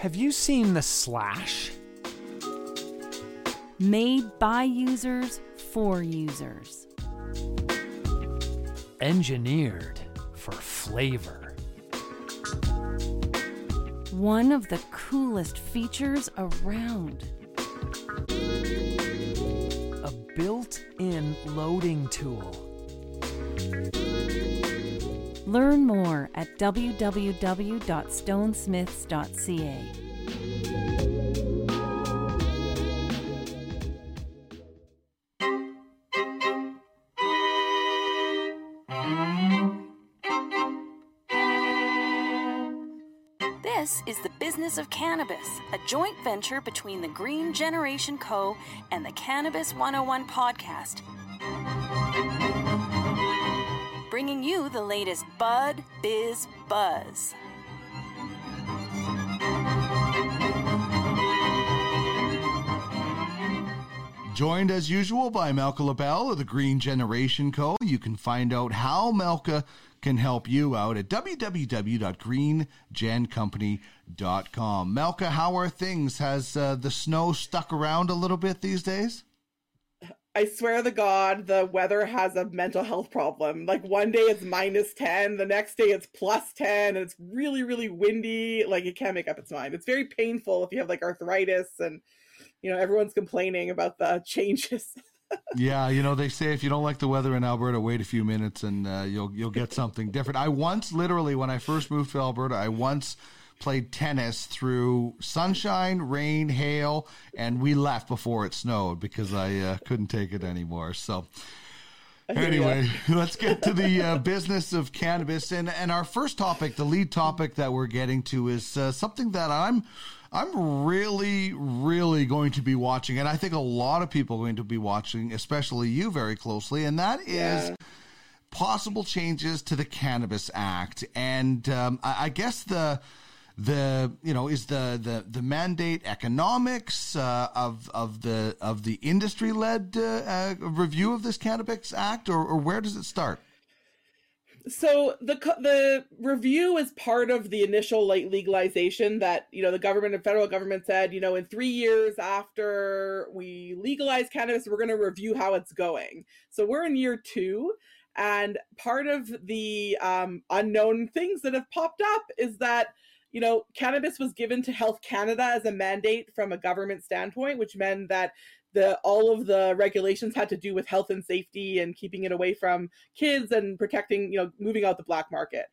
Have you seen the slash? Made by users for users. Engineered for flavor. One of the coolest features around. A built in loading tool. Learn more at www.stonesmiths.ca. This is the Business of Cannabis, a joint venture between the Green Generation Co. and the Cannabis 101 podcast. Bringing you the latest Bud Biz Buzz. Joined as usual by Malka Labell of the Green Generation Co. You can find out how Malka can help you out at www.greengencompany.com. Malka, how are things? Has uh, the snow stuck around a little bit these days? I swear to God, the weather has a mental health problem. Like one day it's minus 10, the next day it's plus 10, and it's really, really windy. Like it can't make up its mind. It's very painful if you have like arthritis and, you know, everyone's complaining about the changes. yeah, you know they say if you don't like the weather in Alberta, wait a few minutes and uh, you'll you'll get something different. I once, literally, when I first moved to Alberta, I once played tennis through sunshine, rain, hail, and we left before it snowed because I uh, couldn't take it anymore. So. Anyway, let's get to the uh, business of cannabis, and and our first topic, the lead topic that we're getting to, is uh, something that I'm I'm really, really going to be watching, and I think a lot of people are going to be watching, especially you, very closely, and that is. Yeah. Possible changes to the Cannabis Act, and um, I, I guess the the you know is the the the mandate economics uh, of of the of the industry led uh, uh, review of this cannabis act or, or where does it start? So the the review is part of the initial like legalization that you know the government and federal government said you know in three years after we legalize cannabis we're going to review how it's going. So we're in year two and part of the um, unknown things that have popped up is that you know, cannabis was given to Health Canada as a mandate from a government standpoint, which meant that the all of the regulations had to do with health and safety and keeping it away from kids and protecting, you know, moving out the black market.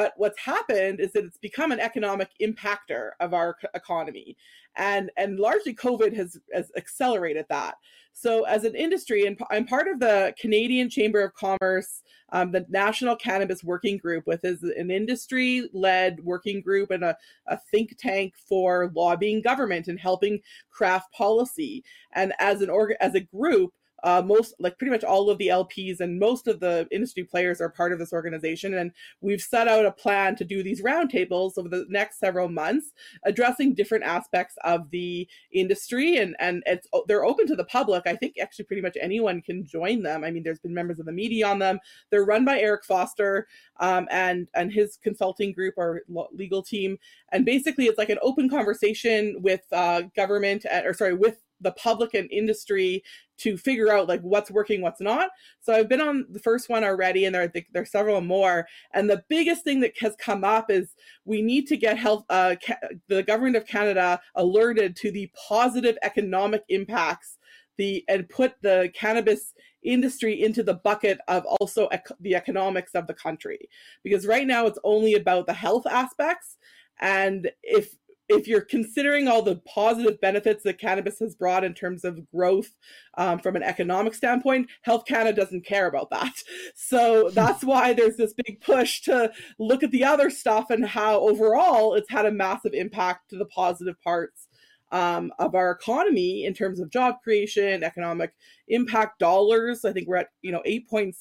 But what's happened is that it's become an economic impactor of our economy, and and largely COVID has, has accelerated that. So as an industry, and I'm part of the Canadian Chamber of Commerce, um, the National Cannabis Working Group, which is an industry-led working group and a, a think tank for lobbying government and helping craft policy. And as an org, as a group, uh, most like pretty much all of the LPs and most of the industry players are part of this organization. And we've set out a plan to do these roundtables over the next several months, addressing different aspects of the industry. And and it's they're open to the public. I think actually pretty much anyone can join them. I mean, there's been members of the media on them. They're run by Eric Foster um, and and his consulting group or legal team. And basically, it's like an open conversation with uh, government at, or sorry with the public and industry to figure out like what's working, what's not. So I've been on the first one already, and there are, there are several more. And the biggest thing that has come up is we need to get health, uh, ca- the government of Canada alerted to the positive economic impacts the and put the cannabis industry into the bucket of also ec- the economics of the country because right now it's only about the health aspects and if if you're considering all the positive benefits that cannabis has brought in terms of growth um, from an economic standpoint, Health Canada doesn't care about that. So that's why there's this big push to look at the other stuff and how overall it's had a massive impact to the positive parts um, of our economy in terms of job creation, economic impact dollars. I think we're at you know 8.6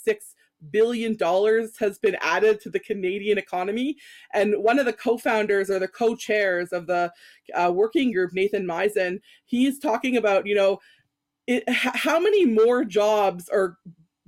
billion dollars has been added to the Canadian economy. And one of the co-founders or the co-chairs of the uh, working group, Nathan Mison, he's talking about, you know, it, how many more jobs are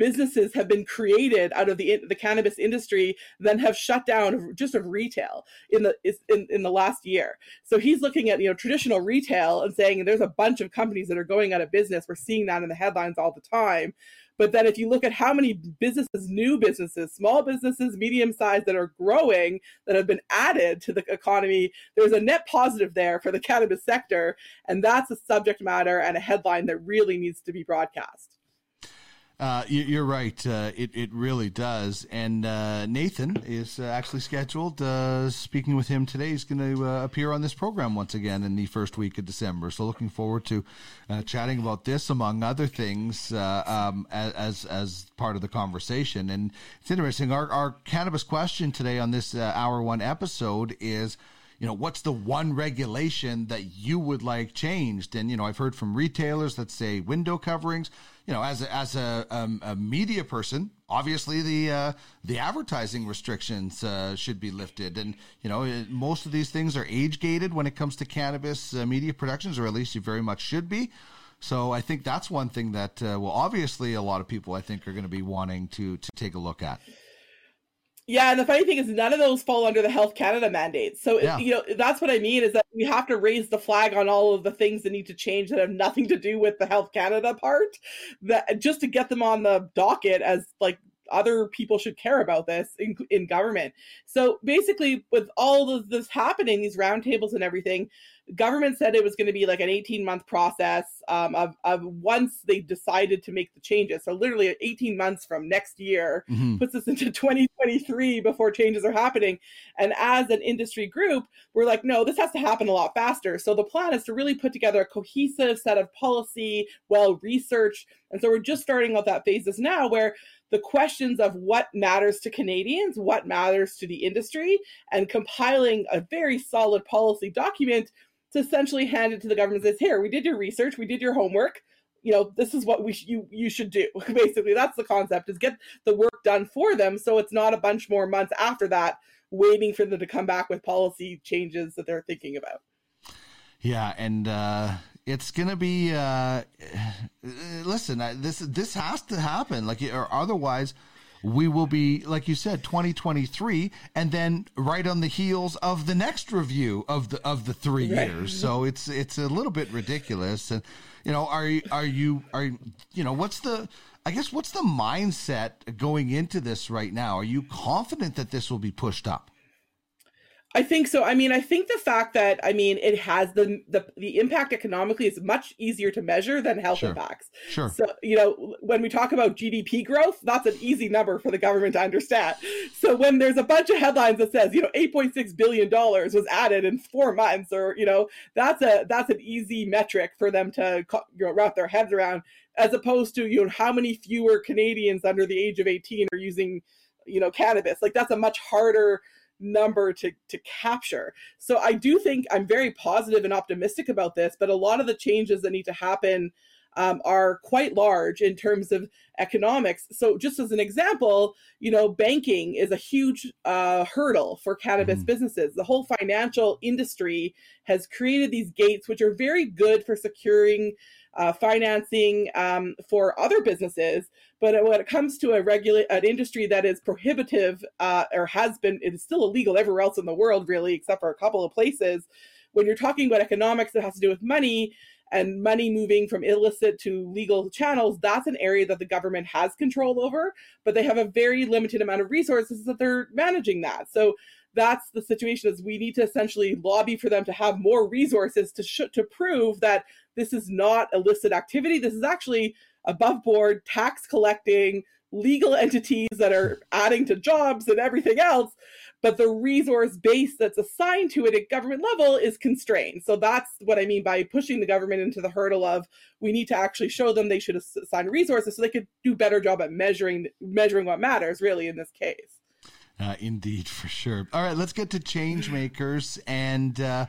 businesses have been created out of the the cannabis industry then have shut down just of retail in the in, in the last year so he's looking at you know traditional retail and saying there's a bunch of companies that are going out of business we're seeing that in the headlines all the time but then if you look at how many businesses, new businesses, small businesses, medium sized that are growing, that have been added to the economy, there's a net positive there for the cannabis sector. And that's a subject matter and a headline that really needs to be broadcast. Uh, you, are right. Uh, it it really does. And uh, Nathan is uh, actually scheduled. Uh, speaking with him today, he's going to uh, appear on this program once again in the first week of December. So looking forward to chatting about this, among other things, um, as as part of the conversation. And it's interesting. Our our cannabis question today on this hour one episode is you know, what's the one regulation that you would like changed? And, you know, I've heard from retailers that say window coverings. You know, as a, as a, um, a media person, obviously the uh, the advertising restrictions uh, should be lifted, and you know it, most of these things are age gated when it comes to cannabis uh, media productions, or at least you very much should be. So I think that's one thing that uh, well, obviously a lot of people I think are going to be wanting to to take a look at. Yeah, and the funny thing is, none of those fall under the Health Canada mandate. So, yeah. you know, that's what I mean is that we have to raise the flag on all of the things that need to change that have nothing to do with the Health Canada part, that just to get them on the docket as like other people should care about this in, in government. So basically, with all of this happening, these roundtables and everything, government said it was going to be like an 18 month process um, of, of once they decided to make the changes. So literally 18 months from next year mm-hmm. puts us into 2023 before changes are happening. And as an industry group, we're like, no, this has to happen a lot faster. So the plan is to really put together a cohesive set of policy, well researched. And so we're just starting out that phases now where the questions of what matters to Canadians, what matters to the industry, and compiling a very solid policy document to essentially hand it to the government says, here, we did your research, we did your homework. You know, this is what we sh- you you should do. Basically, that's the concept: is get the work done for them, so it's not a bunch more months after that waiting for them to come back with policy changes that they're thinking about. Yeah, and uh, it's gonna be. Uh, listen, this this has to happen, like, or otherwise we will be, like you said, 2023, and then right on the heels of the next review of the of the three right. years. So it's it's a little bit ridiculous. And you know, are you are you are you know what's the I guess what's the mindset going into this right now? Are you confident that this will be pushed up? I think so. I mean, I think the fact that I mean it has the the the impact economically is much easier to measure than health sure. impacts. Sure. So you know when we talk about GDP growth, that's an easy number for the government to understand. So when there's a bunch of headlines that says you know 8.6 billion dollars was added in four months, or you know that's a that's an easy metric for them to you know, wrap their heads around, as opposed to you know how many fewer Canadians under the age of 18 are using you know cannabis. Like that's a much harder number to to capture. So I do think I'm very positive and optimistic about this, but a lot of the changes that need to happen um, are quite large in terms of economics. So, just as an example, you know, banking is a huge uh, hurdle for cannabis mm businesses. The whole financial industry has created these gates, which are very good for securing uh, financing um, for other businesses. But when it comes to a regulate an industry that is prohibitive uh, or has been, it is still illegal everywhere else in the world, really, except for a couple of places. When you're talking about economics that has to do with money and money moving from illicit to legal channels, that's an area that the government has control over, but they have a very limited amount of resources that they're managing that. So that's the situation is we need to essentially lobby for them to have more resources to sh- to prove that this is not illicit activity. This is actually above board tax collecting legal entities that are adding to jobs and everything else. But the resource base that's assigned to it at government level is constrained. So that's what i mean by pushing the government into the hurdle of we need to actually show them they should assign resources so they could do better job at measuring measuring what matters really in this case uh, indeed, for sure. All right, let's get to change makers and. Uh,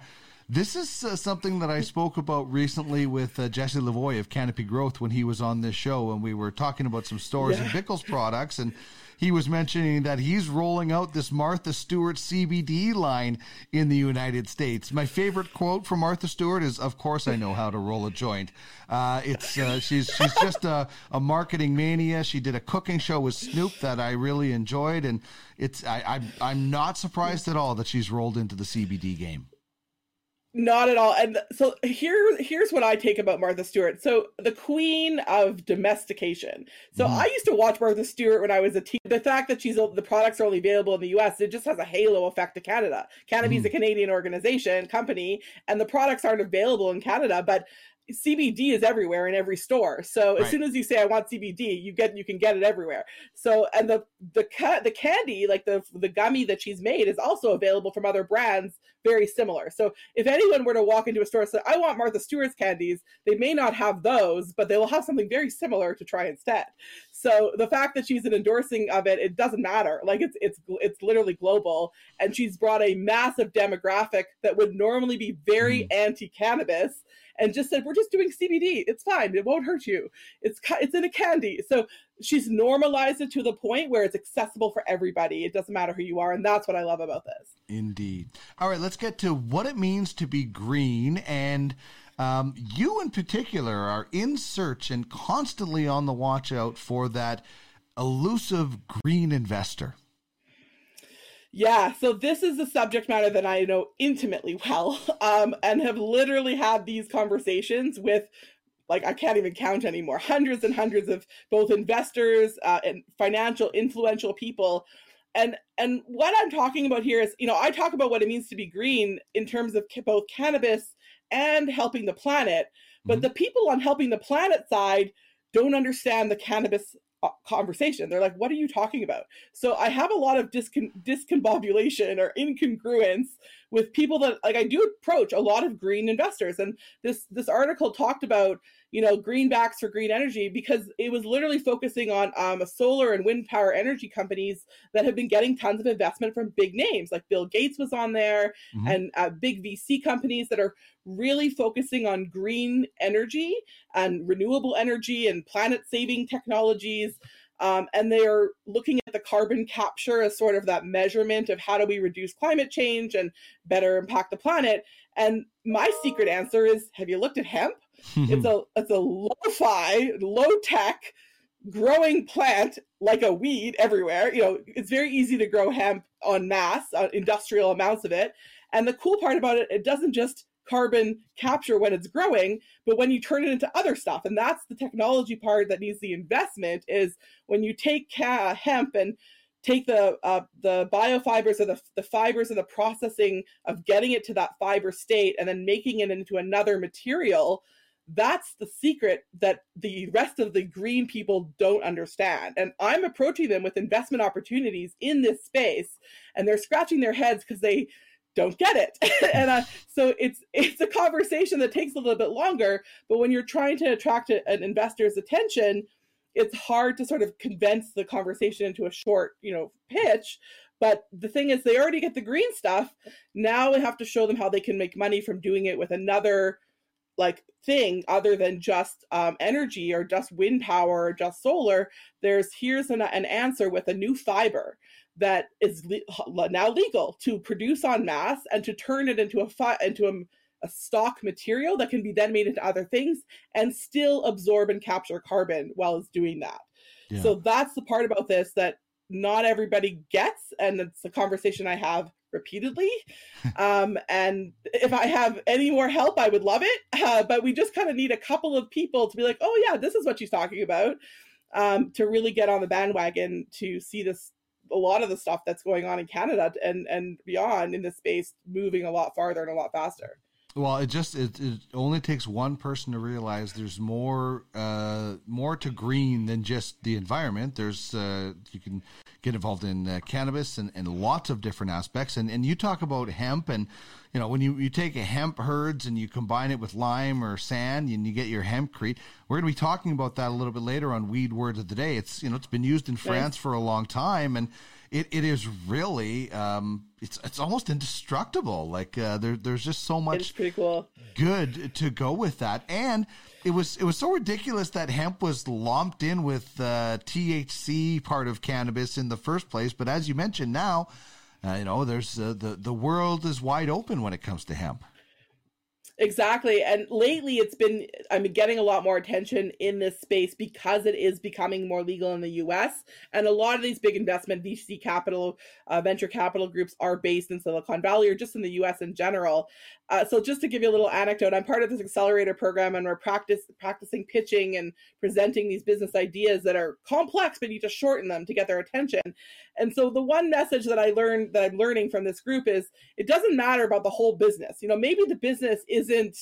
This is uh, something that I spoke about recently with uh, Jesse Lavoie of Canopy Growth when he was on this show, and we were talking about some stores Yeah. and Bickles products, and he was mentioning that he's rolling out this Martha Stewart CBD line in the United States. My favorite quote from Martha Stewart is, "Of course, I know how to roll a joint." Uh, it's uh, she's she's just a, a marketing mania. She did a cooking show with Snoop that I really enjoyed, and it's I, I I'm not surprised at all that she's rolled into the CBD game. Not at all. And so here, here's what I take about Martha Stewart. So the queen of domestication. So Mhm. I used to watch Martha Stewart when I was a teen. The fact that she's the products are only available in the U.S. it just has a halo effect to Canada. Canopy is a Canadian organization company, and the products aren't available in Canada, but CBD is everywhere in every store. So as Right. soon as you say I want CBD, you get you can get it everywhere. So and the the ca- the candy like the the gummy that she's made is also available from other brands very similar. So if anyone were to walk into a store and say I want Martha Stewart's candies, they may not have those, but they will have something very similar to try instead. So the fact that she's an endorsing of it, it doesn't matter. Like it's it's it's literally global, and she's brought a massive demographic that would normally be very mm. anti-cannabis, and just said we're just doing CBD. It's fine. It won't hurt you. It's it's in a candy. So she's normalized it to the point where it's accessible for everybody. It doesn't matter who you are, and that's what I love about this. Indeed. All right, let's get to what it means to be green. And um, you, in particular, are in search and constantly on the watch out for that elusive green investor. Yeah, so this is a subject matter that I know intimately well, um, and have literally had these conversations with, like, I can't even count anymore, hundreds and hundreds of both investors uh, and financial influential people. And and what I'm talking about here is, you know, I talk about what it means to be green in terms of both cannabis and helping the planet, but Mhm. the people on helping the planet side don't understand the cannabis uh, conversation. They're like, "What are you talking about?" So I have a lot of discon- discombobulation or incongruence with people that like I do approach a lot of green investors, and this this article talked about you know greenbacks for green energy because it was literally focusing on um, solar and wind power energy companies that have been getting tons of investment from big names like Bill Gates was on there Mhm. and uh, big VC companies that are really focusing on green energy and renewable energy and planet saving technologies. Um, and they are looking at the carbon capture as sort of that measurement of how do we reduce climate change and better impact the planet. And my secret answer is have you looked at hemp? it's a it's a lo-fi, low-tech growing plant like a weed everywhere. You know, it's very easy to grow hemp on mass, uh, industrial amounts of it. And the cool part about it, it doesn't just carbon capture when it's growing, but when you turn it into other stuff. And that's the technology part that needs the investment is when you take ca- hemp and take the uh, the biofibers or the, the fibers and the processing of getting it to that fiber state and then making it into another material that's the secret that the rest of the green people don't understand and i'm approaching them with investment opportunities in this space and they're scratching their heads because they don't get it. And so it's it's a conversation that takes a little bit longer but when you're trying to attract a, an investor's attention it's hard to sort of condense the conversation into a short you know pitch. But the thing is they already get the green stuff. Now we have to show them how they can make money from doing it with another like thing other than just um, energy or just wind power or just solar there's here's an, an answer with a new fiber that is le- now legal to produce on mass and to turn it into a fi- into a, a stock material that can be then made into other things and still absorb and capture carbon while it's doing that Yeah. so that's the part about this that not everybody gets and it's a conversation i have repeatedly. Um, and if i have any more help i would love it. Uh, but we just kind of need a couple of people to be like oh yeah this is what she's talking about um, to really get on the bandwagon to see this a lot of the stuff that's going on in canada and and beyond in this space moving a lot farther and a lot faster Well, it just it, it only takes one person to realize there's more uh, more to green than just the environment. There's uh, you can get involved in uh, cannabis and, and lots of different aspects. And and you talk about hemp and you know when you, you take a hemp herds and you combine it with lime or sand and you get your hempcrete. We're going to be talking about that a little bit later on Weed Words of the Day. It's you know it's been used in France for a long time and it, it is really um, it's it's almost indestructible. Like uh, there there's just so much cool. good to go with that, and it was it was so ridiculous that hemp was lumped in with uh, THC part of cannabis in the first place. But as you mentioned, now you know there's uh, the the world is wide open when it comes to hemp. Exactly. And lately it's been I'm getting a lot more attention in this space because it is becoming more legal in the US. And a lot of these big investment VC capital, uh, venture capital groups are based in Silicon Valley or just in the US in general. Uh, so just to give you a little anecdote, I'm part of this accelerator program and we're practice practicing pitching and presenting these business ideas that are complex, but you just shorten them to get their attention. And so the one message that I learned that I'm learning from this group is it doesn't matter about the whole business. You know, maybe the business isn't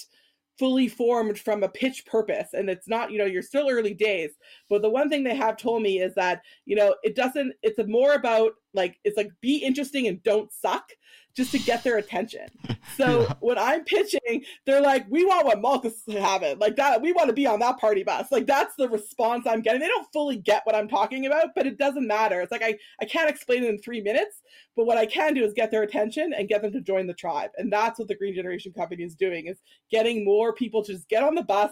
fully formed from a pitch purpose and it's not you know you're still early days but the one thing they have told me is that you know it doesn't it's more about like it's like be interesting and don't suck just to get their attention. So Yeah. when i'm pitching they're like we want what Malka's is having like that we want to be on that party bus. Like that's the response i'm getting. They don't fully get what i'm talking about but it doesn't matter. It's like i i can't explain it in three minutes but what i can do is get their attention and get them to join the tribe. And that's what the green generation company is doing is getting more people to just get on the bus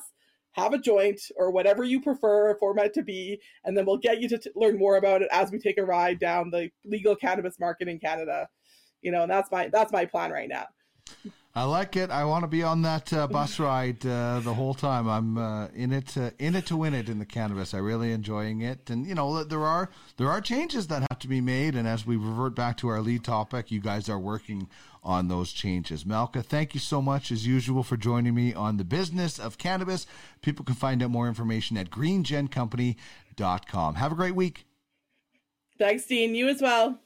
have a joint or whatever you prefer format to be and then we'll get you to t- learn more about it as we take a ride down the legal cannabis market in canada you know and that's my that's my plan right now I like it. I want to be on that uh, bus ride uh, the whole time. I'm uh, in it, uh, in it to win it in the cannabis. I really enjoying it, and you know there are there are changes that have to be made. And as we revert back to our lead topic, you guys are working on those changes. Malka, thank you so much as usual for joining me on the business of cannabis. People can find out more information at greengencompany.com. Have a great week. thanks dean you as well